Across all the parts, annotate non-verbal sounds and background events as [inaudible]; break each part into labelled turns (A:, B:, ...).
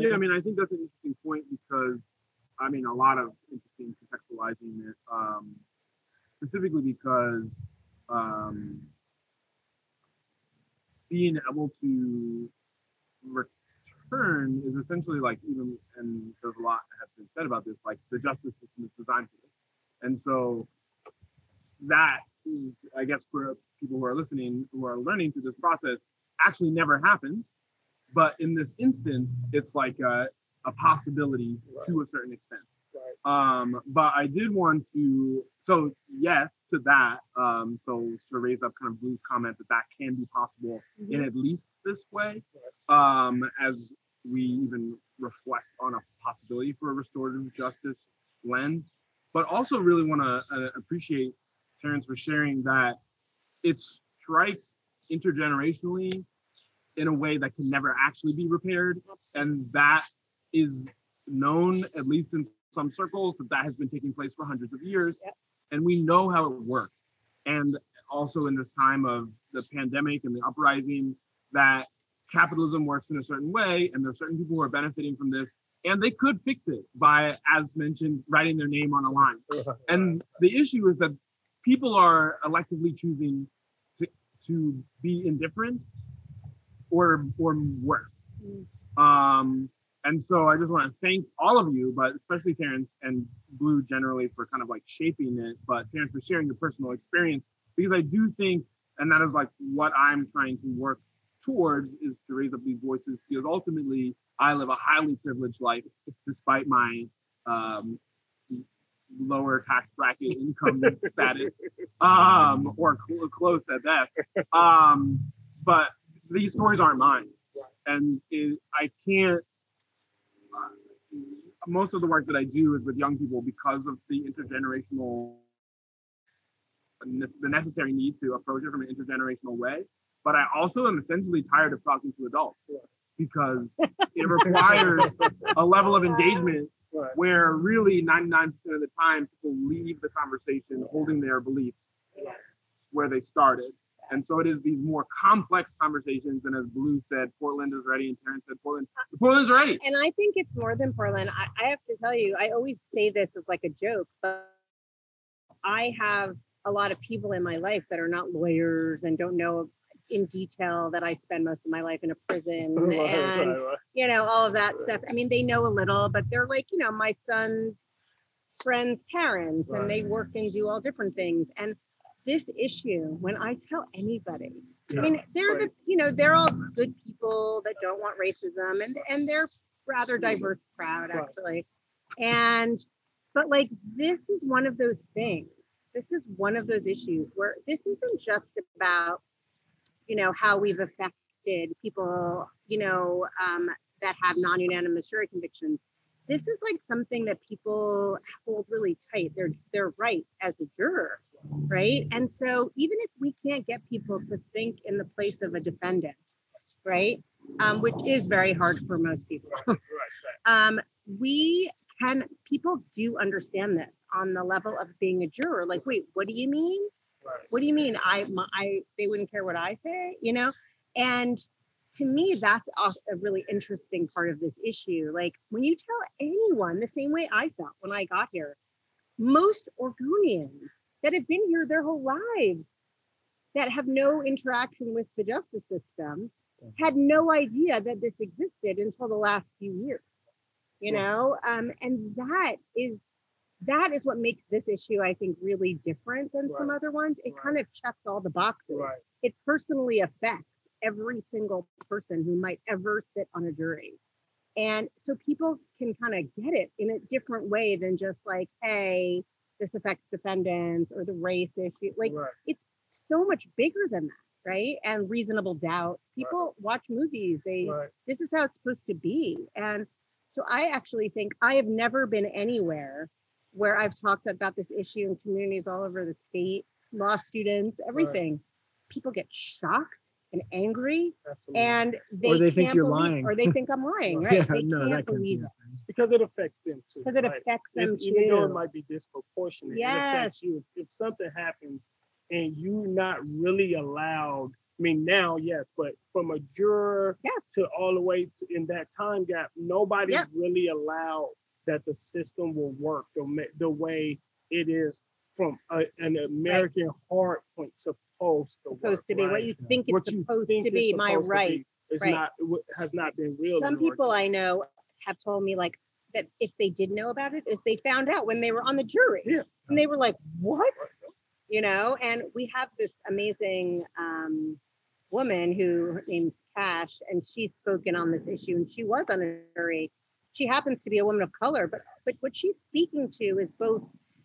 A: Yeah, I mean, I think that's an interesting point because, I mean, a lot of interesting contextualizing it, um, specifically because um, being able to return is essentially like even, and there's a lot that has been said about this, like the justice system is designed for this. And so that, is, I guess, for people who are listening, who are learning through this process, actually never happens. But in this instance, it's like a, a possibility
B: Right.
A: to a certain extent.
B: Right.
A: Um, but I did want to, so yes to that. Um, so to raise up kind of Blue's comment that that can be possible in at least this way, um, as we even reflect on a possibility for a restorative justice lens. But also really want to uh, appreciate Terrence for sharing that it strikes intergenerationally in a way that can never actually be repaired. And that is known at least in some circles that that has been taking place for hundreds of years.
C: Yep.
A: and we know how it works. And also in this time of the pandemic and the uprising that capitalism works in a certain way and there are certain people who are benefiting from this and they could fix it by as mentioned writing their name on a line. [laughs] And the issue is that people are electively choosing to, to be indifferent or or worse. Um, and so I just want to thank all of you, but especially Terrence and Blue generally for kind of like shaping it, but Terrence for sharing your personal experience because I do think, and that is like what I'm trying to work towards is to raise up these voices because ultimately I live a highly privileged life despite my um, lower tax bracket income [laughs] status um, or cl- close at best. Um, but these stories aren't mine, and it, I can't. most of the work that I do is with young people because of the intergenerational, the necessary need to approach it from an intergenerational way. But I also am essentially tired of talking to adults because [laughs] it requires a level of engagement
B: Right.
A: where really 99% of the time people leave the conversation holding their beliefs where they started. And so it is these more complex conversations. And as Blue said, Portland is ready, and Terrence said, Portland, Portland's ready.
C: And I think it's more than Portland. I, I have to tell you, I always say this as like a joke, but I have a lot of people in my life that are not lawyers and don't know in detail that I spend most of my life in a prison [laughs] and you know, all of that stuff. I mean, they know a little, but they're like, you know, my son's friends' parents, and they work and do all different things. And this issue, when I tell anybody, I mean, they're the, you know, they're all good people that don't want racism, and and they're rather diverse crowd
B: Right.
C: actually. And but like this is one of those things. This is one of those issues where this isn't just about, you know, how we've affected people, you know, um, that have non-unanimous jury convictions. This is like something that people hold really tight. They're they're right as a juror, right? And so even if we can't get people to think in the place of a defendant, right, um, which is very hard for most people, [laughs] um, we can people do understand this on the level of being a juror. Like, wait, what do you mean? What do you mean? I, my, I, they wouldn't care what I say, you know? And to me, that's a really interesting part of this issue. Like, when you tell anyone the same way I felt when I got here, most Oregonians that have been here their whole lives that have no interaction with the justice system had no idea that this existed until the last few years you know um, and that is that is what makes this issue i think really different than some other ones it
B: Right.
C: kind of checks all the boxes
B: Right.
C: it personally affects every single person who might ever sit on a jury and so people can kind of get it in a different way than just like hey this affects defendants or the race issue like
B: right.
C: it's so much bigger than that right and reasonable doubt people watch movies they
B: right.
C: this is how it's supposed to be. And so I actually think I have never been anywhere where I've talked about this issue in communities all over the state, law students, everything. People get shocked and angry
B: Absolutely.
C: and they,
D: Or they think you're
C: believe-
D: lying.
C: Or they think I'm [laughs] lying, right?
D: Yeah,
C: they
D: no,
C: can't believe
D: be.
C: it
B: because it affects them too.
C: because it
B: right?
C: affects them
B: It's- even though it might be disproportionate, it
C: Yes.
B: affects you. If, something happens and you're not really allowed I mean, now, yes, but from a juror
C: Yeah.
B: to all the way to, in that time gap, nobody's
C: Yeah.
B: really allowed that the system will work the, the way it is from a, an American heart point supposed to
C: supposed
B: work,
C: to be what you think it's
B: What
C: supposed
B: think
C: to be, my
B: supposed to
C: right. right.
B: not has not been real.
C: Some people I know have told me like that if they did know about it, is they found out when they were on the jury.
B: Yeah.
C: And they were like, what? You know, and we have this amazing um, woman who her name's Cash, and she's spoken on this issue, and she was on a jury. She happens to be a woman of color, but but what she's speaking to is both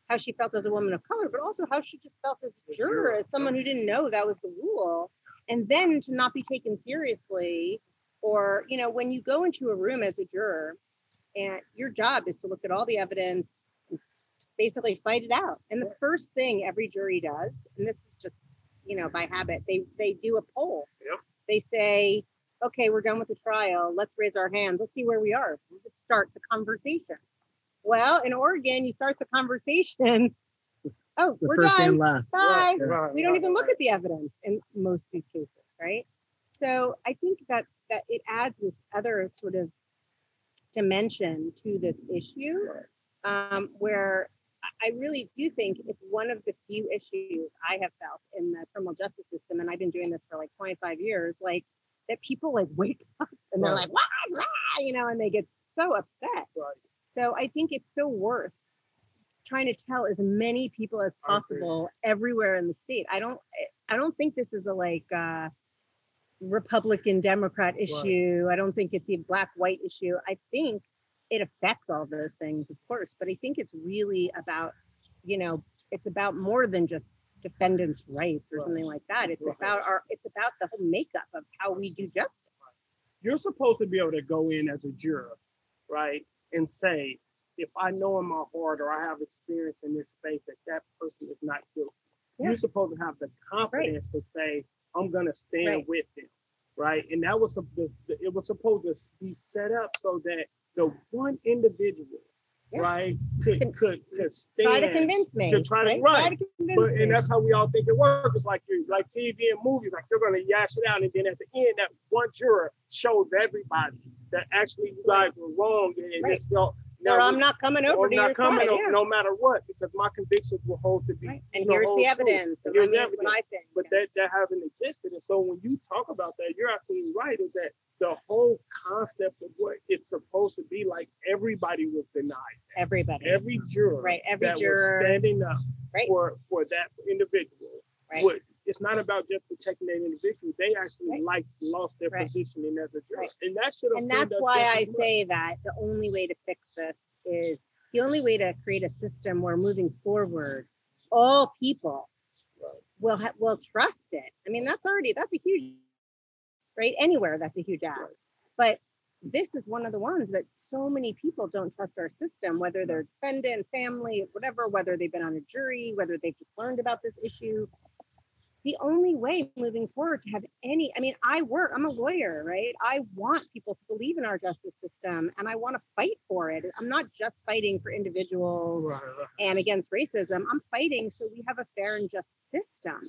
C: how she felt as a woman of color, but also how she just felt as a juror, as someone who didn't know that was the rule, and then to not be taken seriously, or you know, when you go into a room as a juror, and your job is to look at all the evidence, and basically fight it out. And the first thing every jury does, and this is just you know by habit, they they do a poll.
B: Yep.
C: They say, okay, we're done with the trial. Let's raise our hands. Let's see where we are. Just start the conversation. Well, in Oregon, you start the conversation. [laughs] Oh,
D: The
C: we're
D: first
C: done.
D: and last.
C: Bye.
B: Right,
C: We don't even look at the evidence in most of these cases, right? So I think that that it adds this other sort of dimension to this issue, um, where I- I really do think it's one of the few issues I have felt in the criminal justice system, and I've been doing this for like 25 years, like that people like wake up and they're
B: Right.
C: like, wah, wah, you know, and they get so upset.
B: Right.
C: So I think it's so worth trying to tell as many people as possible everywhere in the state. I don't I don't think this is a like uh Republican Democrat issue. I don't think it's a black white issue. I think it affects all those things, of course, but I think it's really about, you know, it's about more than just defendants' rights or
B: Right.
C: something like that. It's
B: Right.
C: about our it's about the whole makeup of how we do justice.
B: you're supposed to be able to go in as a juror, right, and say, if I know in my heart or I have experience in this space that that person is not guilty, you're supposed to have the confidence to say, I'm gonna stand
C: Right.
B: with them, right? And that was the, the- it was supposed to be set up so that the one individual,
C: Yes.
B: right, could
C: Con-
B: could could stand.
C: Try to convince me.
B: to try to-
C: right?
B: right.
C: Try to convince
B: But,
C: me.
B: and that's how we all think it works. It's like you like TV and movies, like they're gonna yash it out, and then at the end, that one juror shows everybody that actually you guys were wrong, and
C: Right.
B: it's no.
C: or I'm not coming over to
B: not
C: your
B: coming
C: side.
B: no,
C: yeah.
B: no matter what, because my convictions will hold to be.
C: Right. And here's the evidence.
B: And here's the evidence.
C: think.
B: But
C: yeah.
B: that that hasn't existed, and so when you talk about that, you're absolutely right. Is that the whole concept of what it's supposed to be like? Everybody was denied.
C: everybody.
B: Every juror,
C: Right, every
B: that
C: juror.
B: was standing up
C: Right.
B: for for that individual.
C: Right.
B: Would, it's not about just protecting that individual. They actually
C: Right.
B: like lost their
C: Right.
B: positioning as a juror,
C: Right.
B: and that should.
C: and that's why I
B: much.
C: say that the only way to fix this is the only way to create a system where moving forward, all people will ha- will trust it. I mean, that's already that's a huge right anywhere. That's a huge ask, but this is one of the ones that so many people don't trust our system, whether they're defendant, family, whatever, whether they've been on a jury, whether they've just learned about this issue. The only way moving forward to have any, I mean, I work, I'm a lawyer, right? I want people to believe in our justice system and I want to fight for it. I'm not just fighting for individuals and against racism. I'm fighting so we have a fair and just system.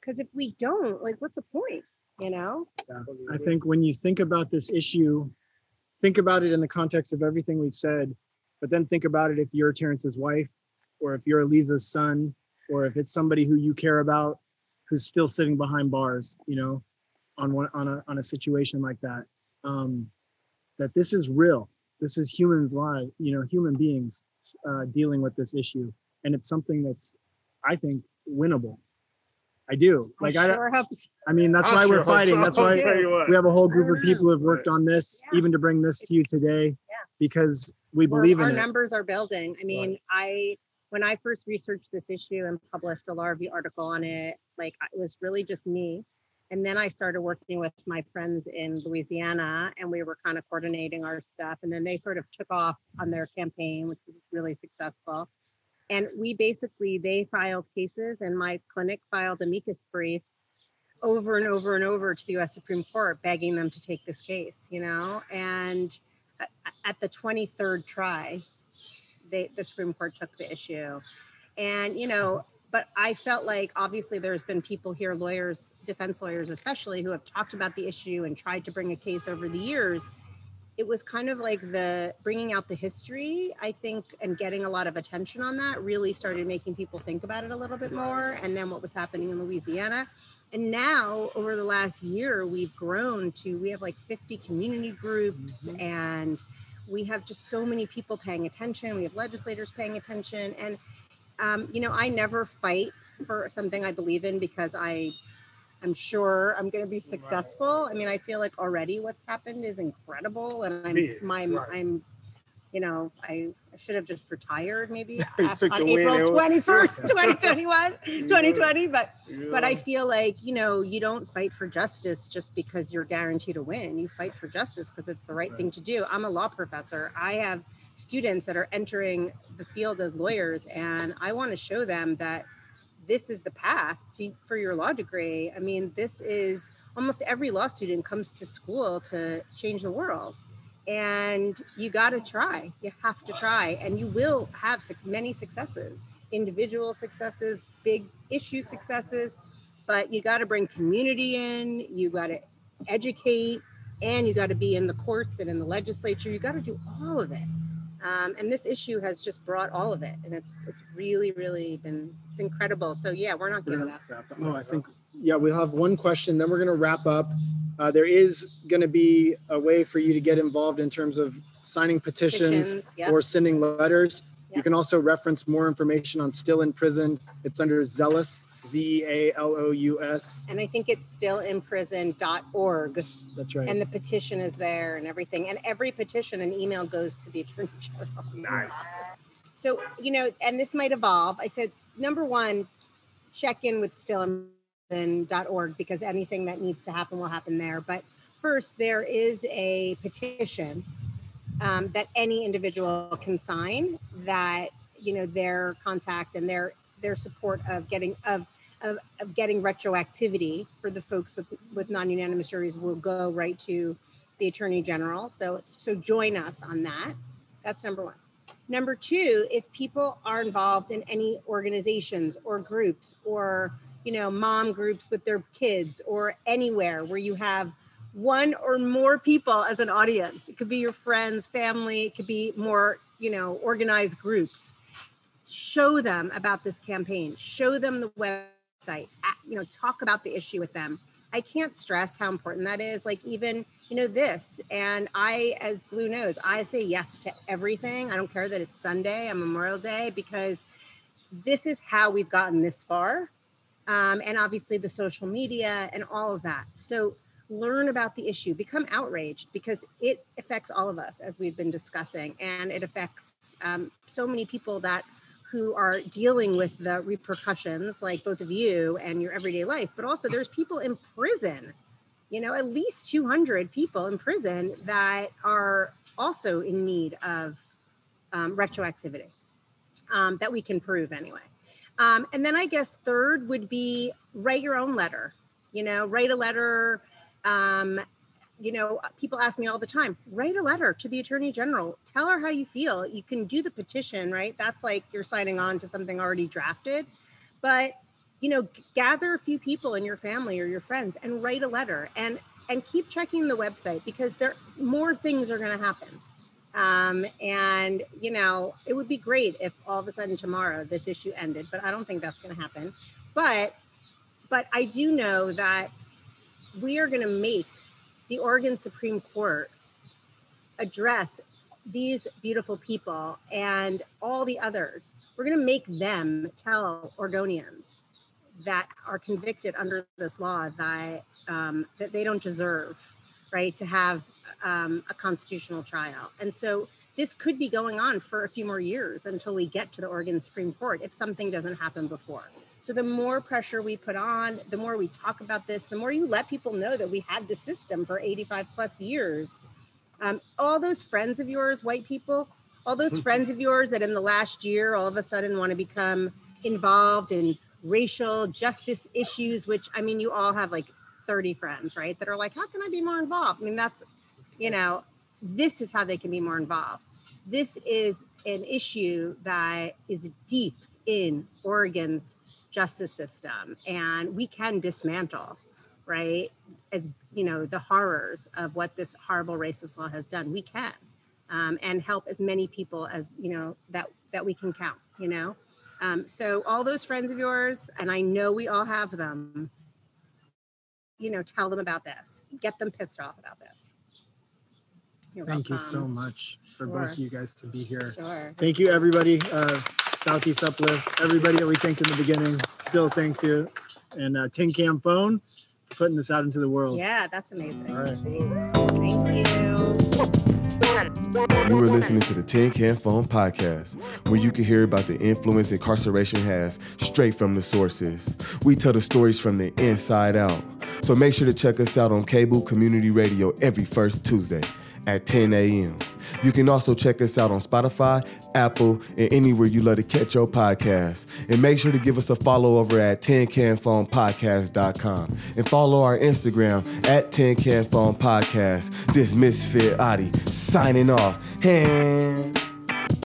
C: Because if we don't, like, what's the point? You know?
D: I think when you think about this issue, think about it in the context of everything we've said, but then think about it if you're Terrence's wife, or if you're Eliza's son, or if it's somebody who you care about who's still sitting behind bars, you know, on one on a on a situation like that. Um, that this is real. This is humans' live, you know, human beings uh, dealing with this issue, and it's something that's, I think, winnable. I do. Like
C: I
D: I,
C: sure hope so.
D: I mean, that's
B: I
D: why
B: sure
D: we're fighting.
B: so.
D: That's why
B: tell you what.
D: we have a whole group of mm-hmm. people who have worked on this,
C: Yeah.
D: even to bring this to you today,
C: Yeah.
D: because we
C: We're-
D: believe
C: our
D: in it.
C: Our numbers are building. I mean, I when I first researched this issue and published a law review article on it, like it was really just me. And then I started working with my friends in Louisiana and we were kind of coordinating our stuff. And then they sort of took off on their campaign, which was really successful. And we basically, they filed cases and my clinic filed amicus briefs over and over and over to the US Supreme Court, begging them to take this case, you know? And at the 23rd try, they, the Supreme Court took the issue. And, you know, but I felt like obviously there's been people here, lawyers, defense lawyers especially, who have talked about the issue and tried to bring a case over the years. It was kind of like the bringing out the history, I think, and getting a lot of attention on that really started making people think about it a little bit more. And then what was happening in Louisiana. And now, over the last year, we've grown to, we have like 50 community groups
D: Mhm.
C: and we have just so many people paying attention. We have legislators paying attention. And, um, you know, I never fight for something I believe in because I, I'm sure I'm going to be successful. I mean, I feel like already what's happened is incredible, and I'm
B: Big,
C: my
B: right.
C: I'm, you know, I, I should have just retired maybe [laughs] on. April [laughs] twenty first, twenty twenty one, twenty twenty. But but I feel like you know you don't fight for justice just because you're guaranteed to win. You fight for justice because it's the right thing to do. I'm a law professor. I have students that are entering the field as lawyers, and I want to show them that this is the path to for your law degree. I mean, this is almost every law student comes to school to change the world. And you got to try. You have to try, and you will have suc- many successes individual successes, big issue successes, but you got to bring community in, you got to educate, and you got to be in the courts and in the legislature. You got to do all of it. Um, and this issue has just brought all of it, and it's it's really really been it's incredible. So yeah, we're not giving up.
D: No, I think, yeah, we'll have one question, then we're gonna wrap up. Uh, there is gonna be a way for you to get involved in terms of signing petitions
C: Petitions, yep.
D: or sending letters. You can also reference more information on Still in Prison. It's under Zealous, Z A L O U S.
C: And I think it's still in prison.org.
D: That's right.
C: And the petition is there and everything. And every petition and email goes to the attorney [laughs] general.
B: Nice.
C: So, you know, and this might evolve. I said, number one, check in with stillinprison.org because anything that needs to happen will happen there. But first, there is a petition um, that any individual can sign that, you know, their contact and their their support of getting of of, of getting retroactivity for the folks with, with non-unanimous juries will go right to the attorney general. So so join us on that. That's number one. Number two, if people are involved in any organizations or groups or you know mom groups with their kids or anywhere where you have one or more people as an audience, it could be your friends, family, it could be more you know organized groups. Show them about this campaign. Show them the website. You know, talk about the issue with them. I can't stress how important that is. Like even you know this, and I, as Blue knows, I say yes to everything. I don't care that it's Sunday, on Memorial Day, because this is how we've gotten this far, um, and obviously the social media and all of that. So learn about the issue, become outraged because it affects all of us, as we've been discussing, and it affects um, so many people that who are dealing with the repercussions, like both of you and your everyday life, but also there's people in prison, you know, at least 200 people in prison that are also in need of um, retroactivity um, that we can prove anyway. Um, and then I guess third would be write your own letter, you know, write a letter. Um, you know, people ask me all the time, write a letter to the attorney general. Tell her how you feel. You can do the petition, right? That's like you're signing on to something already drafted. But, you know, gather a few people in your family or your friends and write a letter and and keep checking the website because there more things are going to happen. Um, and you know, it would be great if all of a sudden tomorrow this issue ended, but I don't think that's going to happen. But but I do know that we are going to make the Oregon Supreme Court address these beautiful people and all the others. We're going to make them tell Oregonians that are convicted under this law that um, that they don't deserve, right, to have um, a constitutional trial. And so this could be going on for a few more years until we get to the Oregon Supreme Court if something doesn't happen before. So the more pressure we put on, the more we talk about this, the more you let people know that we had the system for 85 plus years. Um, all those friends of yours, white people, all those friends of yours that in the last year all of a sudden want to become involved in racial justice issues, which I mean, you all have like 30 friends, right? That are like, how can I be more involved? I mean, that's, you know, this is how they can be more involved. This is an issue that is deep in Oregon's justice system and we can dismantle right as you know the horrors of what this horrible racist law has done. We can um, and help as many people as you know that that we can count you know? Um, so all those friends of yours and i know we all have them you know tell them about this. Get them pissed off about this. You're
D: Thank you so much for both of you guys to be here.
C: sure.
D: Thank you, everybody. Uh, Southeast Uplift, everybody that we thanked in the beginning, still thank you. And uh, Tin Can Phone for putting this out into the world.
C: yeah that's amazing
D: All right.
C: thank you
E: You were listening to the Tin Can Phone podcast, where you can hear about the influence incarceration has straight from the sources. We tell the stories from the inside out. So make sure to check us out on KBOO community radio every first Tuesday at 10 a.m. You can also check us out on Spotify, Apple, and anywhere you love to catch your podcast. And make sure to give us a follow over at tincanphonepodcast.com and follow our Instagram at tincanphonepodcast. This Misfit Adi signing off. Hand.